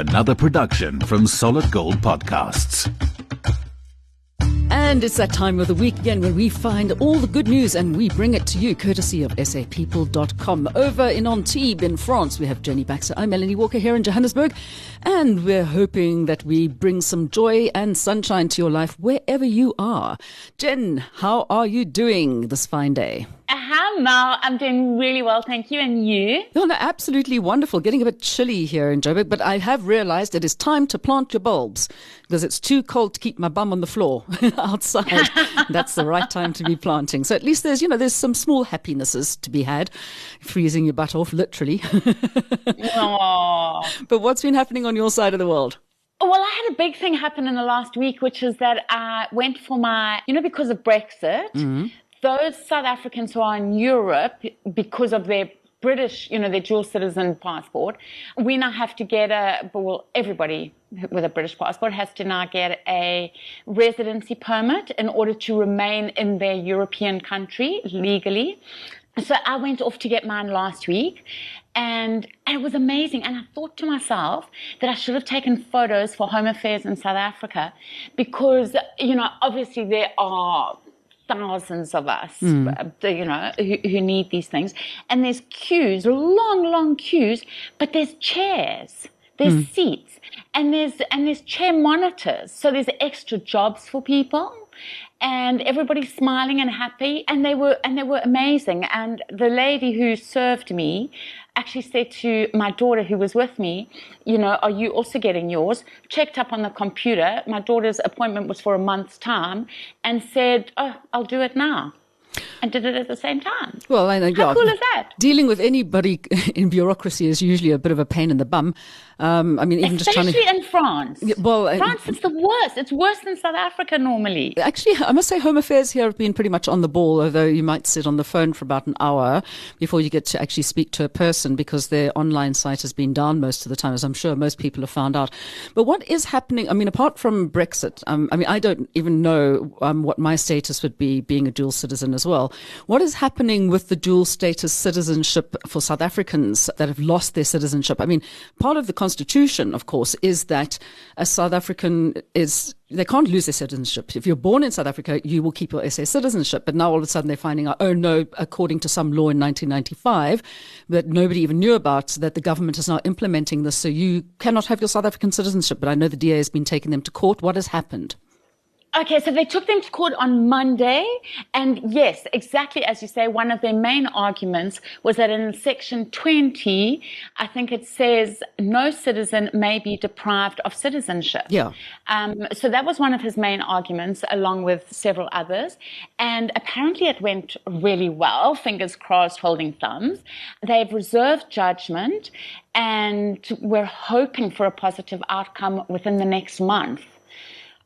Another production from Solid Gold Podcasts. And it's that time of the week again when we find all the good news and we bring it to you courtesy of sapeople.com. Over in Antibes in France, we have Jenny Baxter. I'm Melanie Walker here in Johannesburg. And we're hoping that we bring some joy and sunshine to your life wherever you are. Jen, how are you doing this fine day? Hi, Mal. I'm doing really well, thank you. And you? No, no, absolutely wonderful. Getting a bit chilly here in Joburg, but I have realized it is time to plant your bulbs because it's too cold to keep my bum on the floor outside. That's the right time to be planting. So at least there's, you know, there's some small happinesses to be had, freezing your butt off, literally. But what's been happening on your side of the world? Well, I had a big thing happen in the last week, which is that I went for my, you know, because of Brexit, Mm-hmm. Those South Africans who are in Europe because of their British, you know, their dual citizen passport, we now have to get a, well, everybody with a British passport has to now get a residency permit in order to remain in their European country legally. So I went off to get mine last week and, it was amazing. And I thought to myself that I should have taken photos for Home Affairs in South Africa because, you know, obviously there are thousands of us, uh, you know, who, who need these things. And there's queues, long, long queues, but there's chairs, there's seats, and there's and there's chair monitors. So there's extra jobs for people. And everybody's smiling and happy, and they were and they were amazing. And the lady who served me actually said to my daughter who was with me, you know, are you also getting yours? Checked up on the computer. My daughter's appointment was for a month's time and said, oh, I'll do it now. And did it at the same time. Well, I know. How yeah, cool is that? Dealing with anybody in bureaucracy is usually a bit of a pain in the bum. Um, I mean, even just trying Especially to. in France. well, uh, France is the worst. It's worse than South Africa normally. Actually, I must say Home Affairs here have been pretty much on the ball, although you might sit on the phone for about an hour before you get to actually speak to a person because their online site has been down most of the time, as I'm sure most people have found out. But what is happening? I mean, apart from Brexit, um, I mean, I don't even know um, what my status would be being a dual citizen as well. What is happening with the dual status citizenship for South Africans that have lost their citizenship? I mean, part of the constitution, of course, is that a South African is they can't lose their citizenship. If you're born in South Africa, you will keep your SA citizenship. But now all of a sudden they're finding out, oh no, according to some law in 1995 that nobody even knew about, that the government is now implementing this. So you cannot have your South African citizenship. But I know the DA has been taking them to court. What has happened? Okay, so they took them to court on Monday, and yes, exactly as you say, one of their main arguments was that in section 20, I think it says no citizen may be deprived of citizenship. Yeah. Um, so that was one of his main arguments, along with several others. And apparently it went really well, fingers crossed, holding thumbs. They've reserved judgment, and we're hoping for a positive outcome within the next month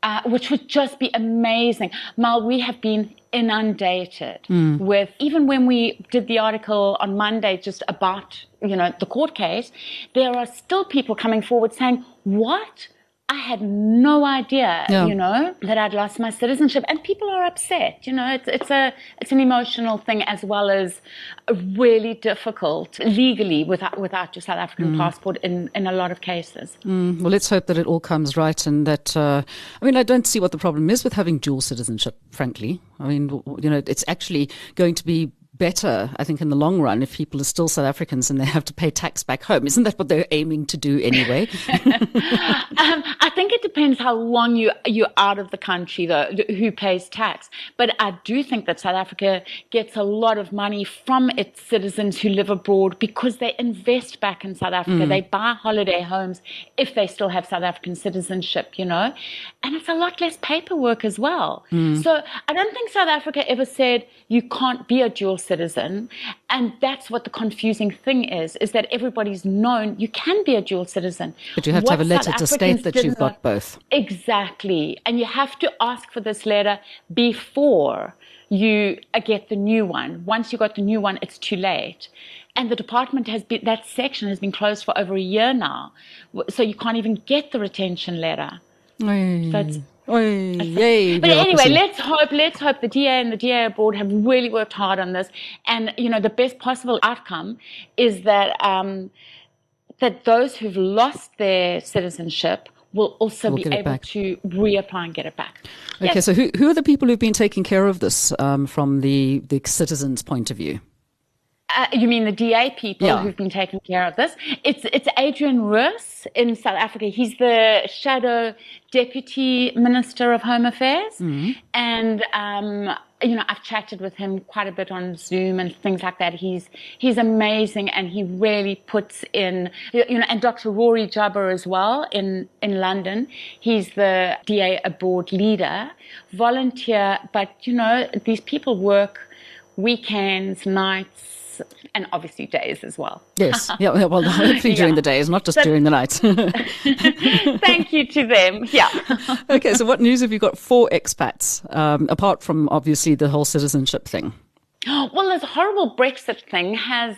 uh, which would just be amazing. Mal, we have been inundated with, even when we did the article on Monday just about, you know, the court case, there are still people coming forward saying, what? I had no idea, Yeah. you know, that I'd lost my citizenship, and people are upset. You know, it's it's a it's an emotional thing as well as really difficult legally without without your South African passport in in a lot of cases. Well, let's hope that it all comes right and that, uh, I mean, I don't see what the problem is with having dual citizenship, frankly. I mean, you know, it's actually going to be better, I think, in the long run if people are still South Africans and they have to pay tax back home. Isn't that what they're aiming to do anyway? Um, I think it depends how long you you're out of the country, though, who pays tax. But I do think that South Africa gets a lot of money from its citizens who live abroad because they invest back in South Africa. They buy holiday homes if they still have South African citizenship, you know, and it's a lot less paperwork as well. So I don't think South Africa ever said you can't be a dual citizen, and that's what the confusing thing is: is that everybody's known you can be a dual citizen, But you have to have a letter South to state Africans that you've got both. Exactly. And you have to ask for this letter before you uh, get the new one. Once you got the new one, it's too late. And the department has been, that section has been closed for over a year now. So you can't even get the retention letter. Oy. That's, Oy, yay, but anyway, let's hope, let's hope the DA and the DA Abroad have really worked hard on this. And, you know, the best possible outcome is that, um, that those who've lost their citizenship will also Will be able back. to reapply and get it back. Okay, Yes. so who, who are the people who've been taking care of this um, from the, the citizens' point of view? Uh, you mean the DA people Yeah. who've been taking care of this? It's it's Adrian Roos in South Africa. He's the shadow deputy minister of Home Affairs, Mm-hmm. and um, you know I've chatted with him quite a bit on Zoom and things like that. He's he's amazing, and he really puts in you know. And Dr. Rory Jubber as well in in London. He's the DA Abroad leader, volunteer, but you know these people work weekends, nights, and obviously days as well. Yes, yeah, yeah, well, hopefully during Yeah. the days, not just So- during the nights. Thank you to them. Yeah. okay, so what news have you got for expats, um, apart from obviously the whole citizenship thing? Well, this horrible Brexit thing has,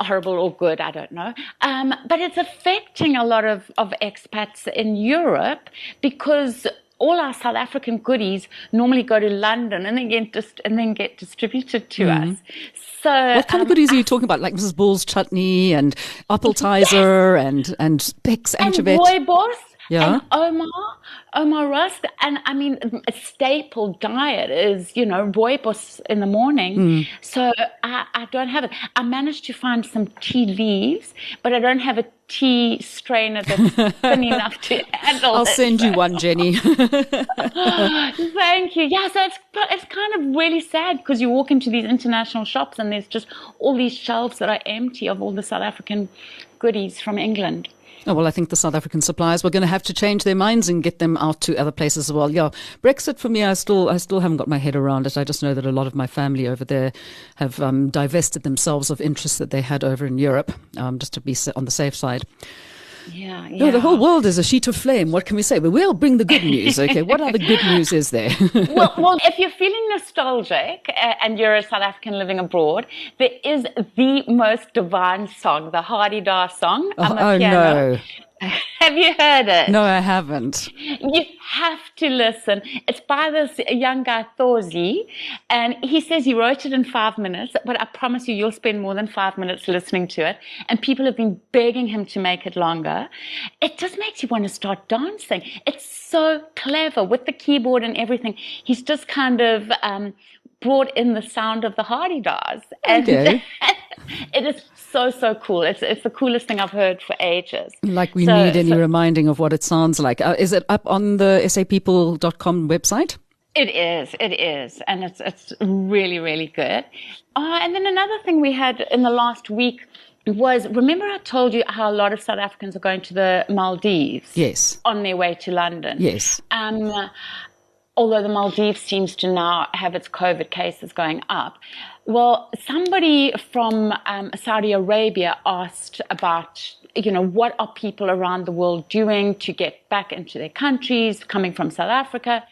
horrible or good, I don't know, um, but it's affecting a lot of, of expats in Europe because all our South African goodies normally go to London and then get, dist- and then get distributed to us. So. What kind of um, goodies are you talking about? Like Mrs. Ball's chutney and appetizer and, and Peck's and anchovette? rooibos Yeah. and Ouma, Ouma Rusks. And I mean, a staple diet is, you know, rooibos in the morning. Hmm. So I, I don't have it. I managed to find some tea leaves, but I don't have a tea strainer that's thin enough to handle I'll it. send you one, Jenny. Thank you. Yeah, so it's it's kind of really sad because you walk into these international shops and there's just all these shelves that are empty of all the South African goodies from England. Oh, well, I think the South African suppliers were going to have to change their minds and get them out to other places as well. Yeah, Brexit for me, I still, I still haven't got my head around it. I just know that a lot of my family over there have um, divested themselves of interests that they had over in Europe, um, just to be on the safe side. Yeah, yeah. No, the whole world is a sheet of flame. What can we say? But we'll bring the good news. Okay, what other good news is there? well, well, if you're feeling nostalgic uh, and you're a South African living abroad, there is the most divine song, the Hadeda song. oh, Amapiano. no, Have you heard it? no, I haven't. You have to listen. It's by this young guy, Thorzy, and he says he wrote it in five minutes, but I promise you, you'll spend more than five minutes listening to it. And people have been begging him to make it longer. It just makes you want to start dancing. It's so clever with the keyboard and everything. He's just kind of um, brought in the sound of the Hadedas. And Okay. it is so, so cool. It's, it's the coolest thing I've heard for ages. Like we So- need any so- reminding of what it sounds like. Uh, is it up on the sapeople.com website? It is, it is, and it's it's really really good. Uh, and then another thing we had in the last week was remember I told you how a lot of South Africans are going to the Maldives Yes. on their way to London. Yes. Um, although the Maldives seems to now have its COVID cases going up. Well, somebody from um, Saudi Arabia asked about, you know, what are people around the world doing to get back into their countries, coming from South Africa.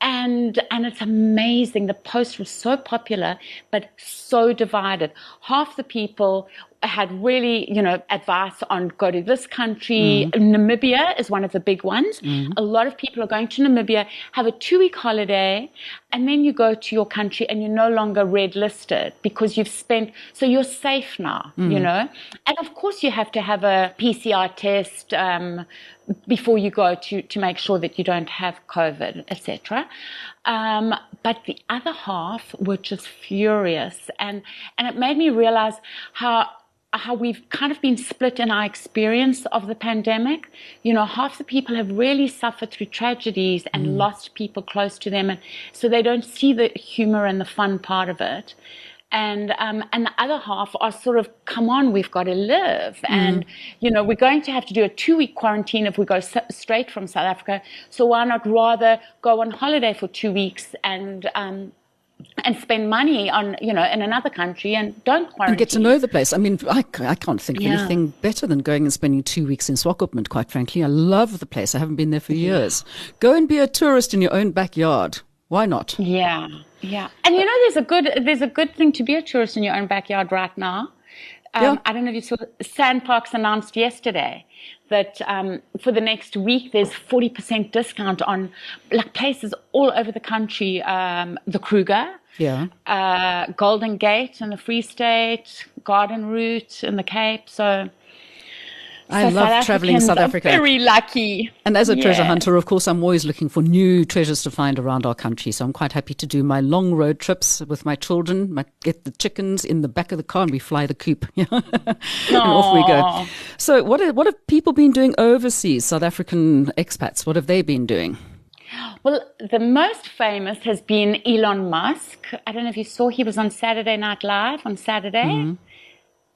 And, and it's amazing. The post was so popular, but so divided. Half the people had really, you know, advice on go to this country. Namibia is one of the big ones. A lot of people are going to Namibia, have a two week holiday, and then you go to your country and you're no longer red listed because you've spent, so you're safe now, you know? And of course, you have to have a PCR test um, before you go to, to make sure that you don't have COVID, etc. Um, but the other half were just furious, and and it made me realize how how we've kind of been split in our experience of the pandemic. You know, half the people have really suffered through tragedies and lost people close to them, and so they don't see the humor and the fun part of it. And um, and the other half are sort of, come on, we've got to live, and you know, we're going to have to do a two-week quarantine if we go s- straight from South Africa. So why not rather go on holiday for two weeks and um, and spend money on you know in another country and don't quarantine. And get to know the place. I mean, I, I can't think of Yeah. anything better than going and spending two weeks in Swakopmund, quite frankly. I love the place. I haven't been there for years. Go and be a tourist in your own backyard. Why not? Yeah, yeah. And you know, there's a good there's a good thing to be a tourist in your own backyard right now. Um, Yeah. I don't know if you saw SANParks announced yesterday that um, for the next week there's 40% discount on like places all over the country. Um, the Kruger, Yeah. uh, Golden Gate in the Free State, Garden Route in the Cape. So I So love traveling in Africans South are Africa. Very lucky. And as a treasure hunter, of course, I'm always looking for new treasures to find around our country. So I'm quite happy to do my long road trips with my children, my, get the chickens in the back of the car and we fly the coop. and off we go. So what, are, what have people been doing overseas, South African expats? What have they been doing? Well, the most famous has been Elon Musk. I don't know if you saw, he was on Saturday Night Live on Saturday. Mm-hmm.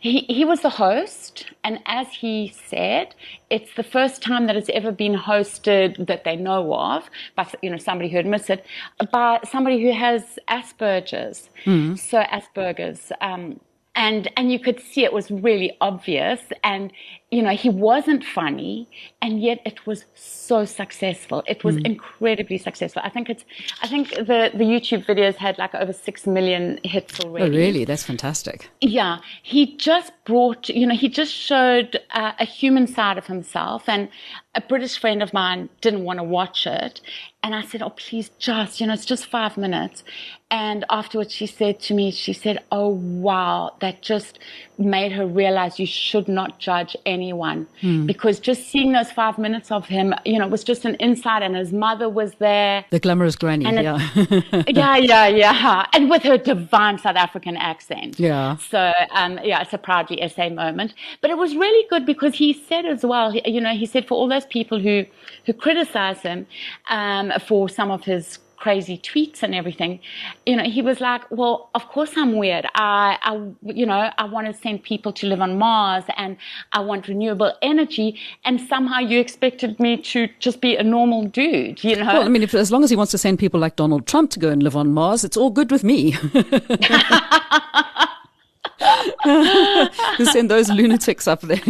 He, he was the host, and as he said, it's the first time that it's ever been hosted that they know of by you know somebody who admits it, by somebody who has Asperger's. So Asperger's, um, and and you could see it was really obvious, and you know he wasn't funny, and yet it was so successful. It was incredibly successful. I think it's I think the the YouTube videos had like over six million hits already. Oh, already. really? That's fantastic. Yeah, he just brought, you know, he just showed uh, a human side of himself. And a British friend of mine didn't want to watch it. And I said, Oh, please, just, you know, it's just five minutes. And afterwards, she said to me, She said, Oh, wow, that just made her realize you should not judge anyone. Because just seeing those five minutes of him, you know, was just an insight. And his mother was there. The glamorous granny, And it- yeah. yeah, yeah, yeah. And with her divine South African accent. Yeah. So, um, yeah, it's a proudly essay moment. But it was really good because he said as well, you know, he said for all those people who, who criticize him um, for some of his crazy tweets and everything, you know, he was like, well, of course I'm weird. I, I you know, I want to send people to live on Mars and I want renewable energy. And somehow you expected me to just be a normal dude, you know? Well, I mean, if, as long as he wants to send people like Donald Trump to go and live on Mars, it's all good with me. to send those lunatics up there.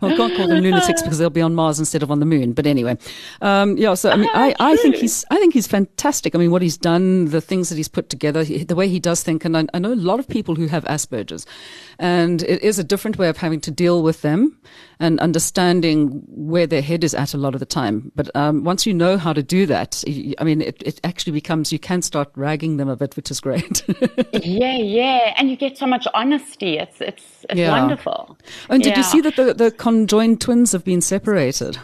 well, I can't call them lunatics because they'll be on Mars instead of on the moon. But anyway, um, yeah. So I mean, I, I think he's I think he's fantastic. I mean, what he's done, the things that he's put together, he- the way he does think, and I, I know a lot of people who have Asperger's, and it is a different way of having to deal with them and understanding where their head is at a lot of the time. But um, once you know how to do that, I mean, it, it actually becomes you can start ragging them a bit, which is great. Yeah, yeah, and you get so much honesty. It's it's it's Yeah. wonderful. And did you see that the, the conjoined twins have been separated?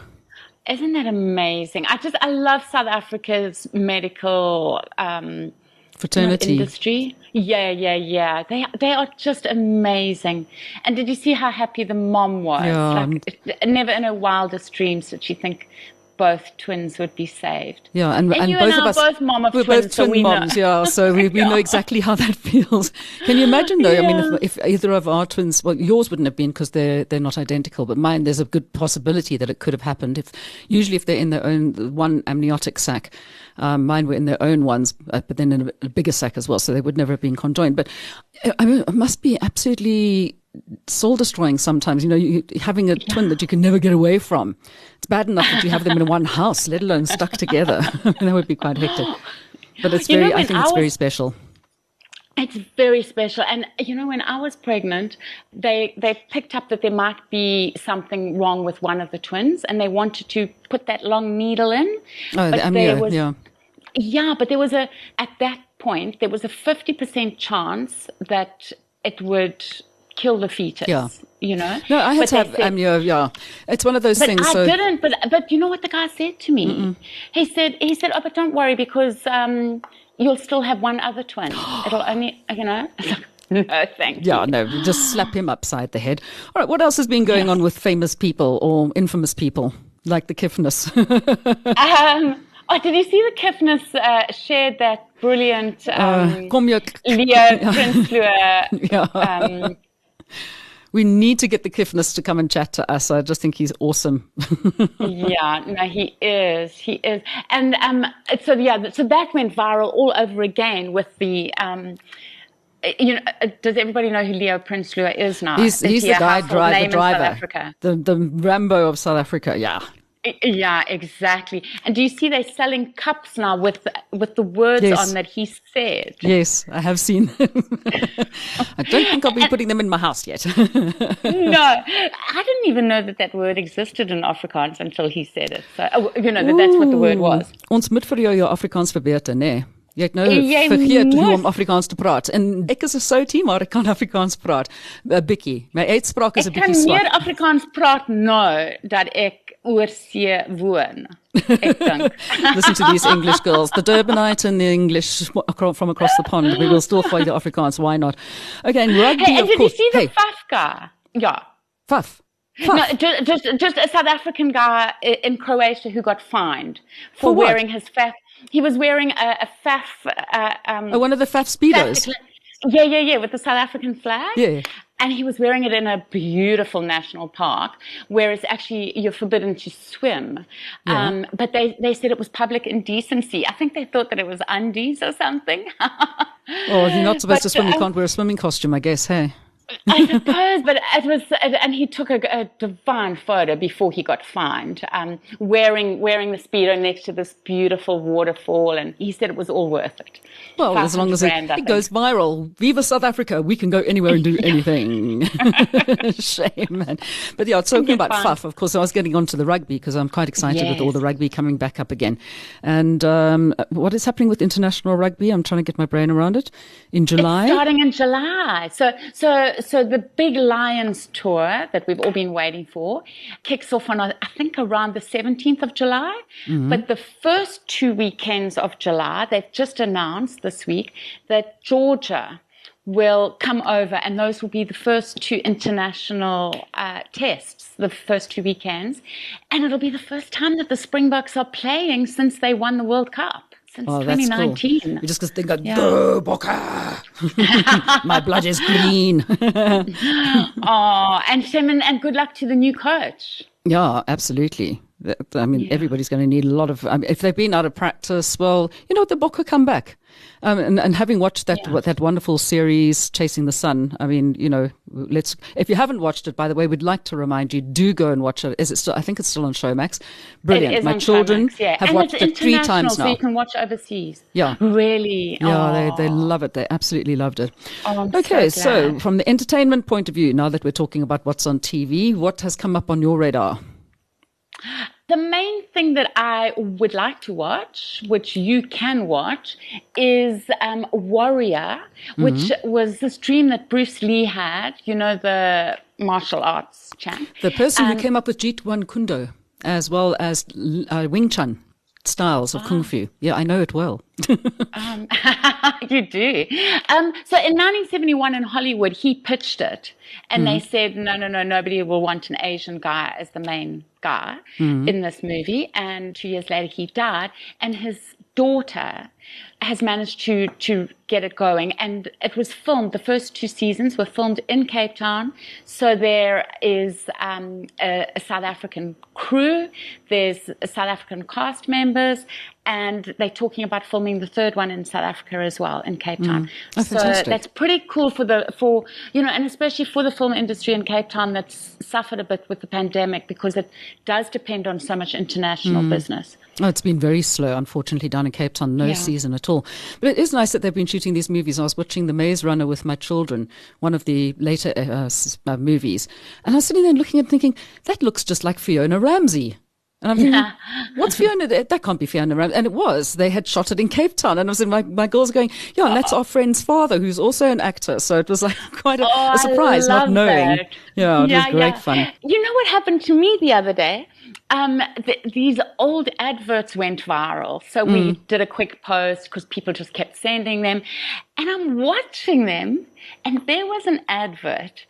Isn't that amazing? I just I love South Africa's medical um, Fraternity. industry. Yeah, yeah, yeah. They they are just amazing. And did you see how happy the mom was? Yeah. Like, never in her wildest dreams did she think both twins would be saved. Yeah, and, And and you both and of us both mom of we're twins, both so twin we know. moms. Yeah, so we, we know exactly how that feels. Can you imagine though? I mean, if, if either of our twins, well, yours wouldn't have been because they're they're not identical, but mine, there's a good possibility that it could have happened. If usually if they're in their own one amniotic sac, um, mine were in their own ones, uh, but then in a, a bigger sac as well, so they would never have been conjoined. But uh, I mean, it must be absolutely soul destroying sometimes. You know, you, having a twin that you can never get away from. It's bad enough that you have them in one house, let alone stuck together. that would be quite hectic. But it's You know, very, I think I it's very special. It's very special. And you know, when I was pregnant, they they picked up that there might be something wrong with one of the twins and they wanted to put that long needle in. Oh, the But there amnio, was- yeah. Yeah, but there was a at that point there was a fifty percent chance that it would kill the fetus. Yeah. You know? No, I had But to have said- amnio, yeah. It's one of those but things. I so didn't. But but you know what the guy said to me? He said he said, "Oh, but don't worry because um, you'll still have one other twin. It'll only you know." no, thank Yeah, you. no, just slap him upside the head. All right, what else has been going on with famous people or infamous people like the Kiffness? Um, oh, did you see the Kiffness uh, shared that brilliant um, Kom je- Leo Prinsloo? yeah. Um, we need to get the Kiffness to come and chat to us. I just think he's awesome. yeah, no, he is. He is. And um, so, yeah, so that went viral all over again with the. Um, you know, uh, does everybody know who Leo Prinsloo is now? He's, he's he the guy driver, name driver, the the Rambo of South Africa. Yeah, Yeah, exactly. And do you see they're selling cups now with with the words Yes. on that he said? yes, I have seen them. I don't think I'll be putting them in my house yet. no, I didn't even know that that word existed in Afrikaans until he said it. So, oh, you know, that that's what the word was. Ons moet vir jou jou Afrikaans verbeter, nê? Jy het nou Jy vergeet hoe moes- om Afrikaans te praat. En ek is 'n soutie, maar ek kan Afrikaans praat. 'n Bietjie. My uitspraak is 'n Ek kan meer. Afrikaans praat nou dat ek oorsee woon. Ek dink. Listen to these English girls, the Durbanite and the English from across the pond. We will still find the Afrikaans. Why not? Okay, and rugby, Hey, of did you see the hey, Faf guy? Yeah. Faf. No, just, just just a South African guy in Croatia who got fined for, For wearing his Faf. He was wearing a, a Faf. Uh, um, Oh, one of the Faf speedos. Yeah, yeah, yeah, with the South African flag. Yeah. And he was wearing it in a beautiful national park, where it's actually you're forbidden to swim. Um, but they, they said it was public indecency. I think they thought that it was undies or something. Oh, you're not supposed to swim. You um, can't wear a swimming costume, I guess. Hey. I suppose, but it was, and he took a, a divine photo before he got fined, um, wearing wearing the speedo next to this beautiful waterfall, and he said it was all worth it. Well, as long as it, 500 grand, I it goes viral. Viva South Africa. We can go anywhere and do anything. Shame, man. But yeah, talking about fine. FUF, of course, I was getting onto the rugby because I'm quite excited with all the rugby coming back up again. And um, what is happening with international rugby? I'm trying to get my brain around it. In July? It's starting in July. So, so, so the big Lions tour that we've all been waiting for kicks off on, I think, around the 17th of July. But the first two weekends of July, they've just announced this week that Georgia will come over, and those will be the first two international uh, tests, the first two weekends. And it'll be the first time that the Springboks are playing since they won the World Cup, since Oh, that's cool. 2019. You just think, of, Yeah. go, Bokke! my blood is green. Oh, and Simon, and good luck to the new coach. Yeah, absolutely. I mean, everybody's going to need a lot of. I mean, if they've been out of practice, well, you know, the book will come back. Um, and, and having watched that Yeah. that wonderful series, Chasing the Sun, I mean, you know, let's. If you haven't watched it, by the way, we'd like to remind you: do go and watch it. Is it still? I think it's still on Showmax. Brilliant. My children Showmax, yeah. have and watched it three times so now. you can watch overseas. Yeah. Really? Yeah, they, they love it. They absolutely loved it. Oh, I'm okay, so so from the entertainment point of view, now that we're talking about what's on TV, what has come up on your radar? The main thing that I would like to watch, which you can watch, is um, Warrior, which Mm-hmm. was this dream that Bruce Lee had, you know, the martial arts champ. The person who Um, came up with Jeet Kune Kundo, as well as uh, Wing Chun styles of Ah. Kung Fu. Yeah, I know it well. Um, you do. Um, so in 1971 in Hollywood, he pitched it, and they said, no, no, no, nobody will want an Asian guy as the main guy in this movie. And two years later, he died, and his daughter has managed to to get it going. And it was filmed. The first two seasons were filmed in Cape Town. So there is um, a, a South African crew. There's South African cast members, and they're talking about filming the third one in South Africa as well in Cape Town. Oh, so fantastic. that's pretty cool for the for you know, and especially for the film industry in Cape Town that's suffered a bit with the pandemic because it does depend on so much international business. Oh, it's been very slow, unfortunately, down in Cape Town. No Yeah. season at all. But it is nice that they've been shooting these movies. I was watching The Maze Runner with my children, one of the later uh, uh, movies. And I was sitting there looking and thinking, that looks just like Fiona Ramsay. And I'm thinking, what's Fiona? That can't be Fiona Ramsay. And it was. They had shot it in Cape Town. And I was in my, my girls going, yeah, and that's our friend's father, who's also an actor. So it was like quite a, Oh, a surprise, not knowing. that. Yeah, it was great fun. You know what happened to me the other day? Um, th- these old adverts went viral. So we Mm. did a quick post because people just kept sending them. And I'm watching them, and there was an advert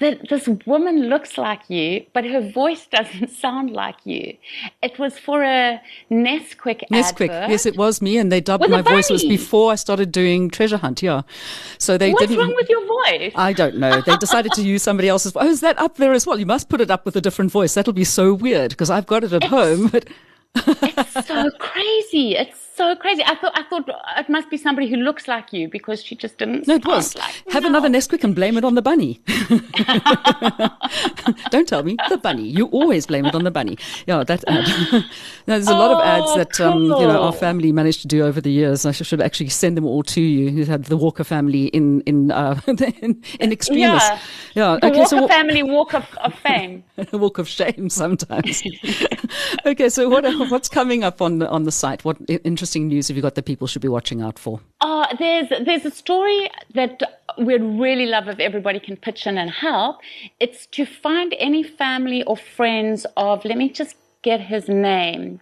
that this woman looks like you, but her voice doesn't sound like you. It was for a Nesquik Nesquik. advert. Yes, it was me, and they dubbed my voice. It was before I started doing Treasure Hunt. Yeah, so they What's didn't. What's wrong with your voice? I don't know. They decided to use somebody else's. Voice. Oh, is that up there as well? You must put it up with a different voice. That'll be so weird because I've got it at home. But so crazy. It's so crazy. I thought I thought it must be somebody who looks like you because she just didn't. no, it was. Like, Have No. another Nesquik and blame it on the bunny. don't tell me the bunny. You always blame it on the bunny. Yeah, that ad. No, There's a lot of ads Oh, that um, you know our family managed to do over the years. I should actually send them all to you. You had the Walker family in in uh, in, in extremis. Yeah. yeah. The Okay, Walker so family walk of, of fame. walk of shame sometimes. okay, so what what's coming up on the on the site? What i- interesting interesting news have you got that people should be watching out for? Uh, there's there's a story that we'd really love if everybody can pitch in and help. It's to find any family or friends of. Let me just get his name.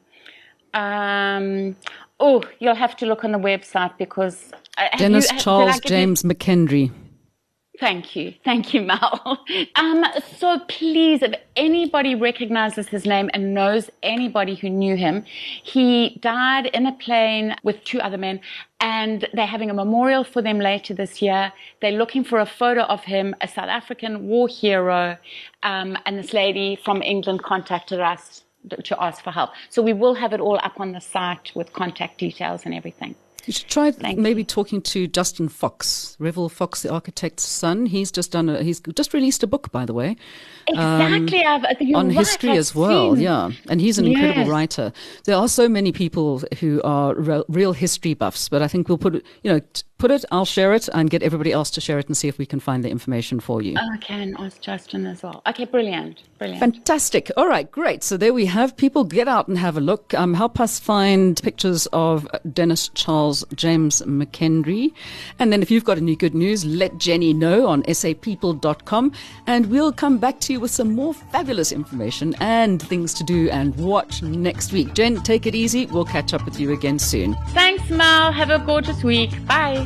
Um, oh, you'll have to look on the website because uh, Dennis you, Charles James McKendry. Thank you. Thank you, Mel. Um, so please, if anybody recognizes his name and knows anybody who knew him, he died in a plane with two other men and they're having a memorial for them later this year. They're looking for a photo of him, a South African war hero. Um, and this lady from England contacted us to ask for help. So we will have it all up on the site with contact details and everything. You should try Thank maybe you. talking to Justin Fox, Revel Fox, the architect's son. He's just done a, he's just released a book, by the way. Exactly, um, on right, history I've as well. Seen. Yeah, and he's an yes. incredible writer. There are so many people who are real, real history buffs, but I think we'll put you know t- put it, I'll share it, and get everybody else to share it and see if we can find the information for you. Okay, and ask Justin as well. Okay, brilliant. Brilliant. Fantastic. All right, great. So there we have people. Get out and have a look. Um, help us find pictures of Dennis Charles James McKendry. And then if you've got any good news, let Jenny know on sapeople.com, and we'll come back to you with some more fabulous information and things to do and watch next week. Jen, take it easy. We'll catch up with you again soon. Thanks, Mal. Have a gorgeous week. Bye.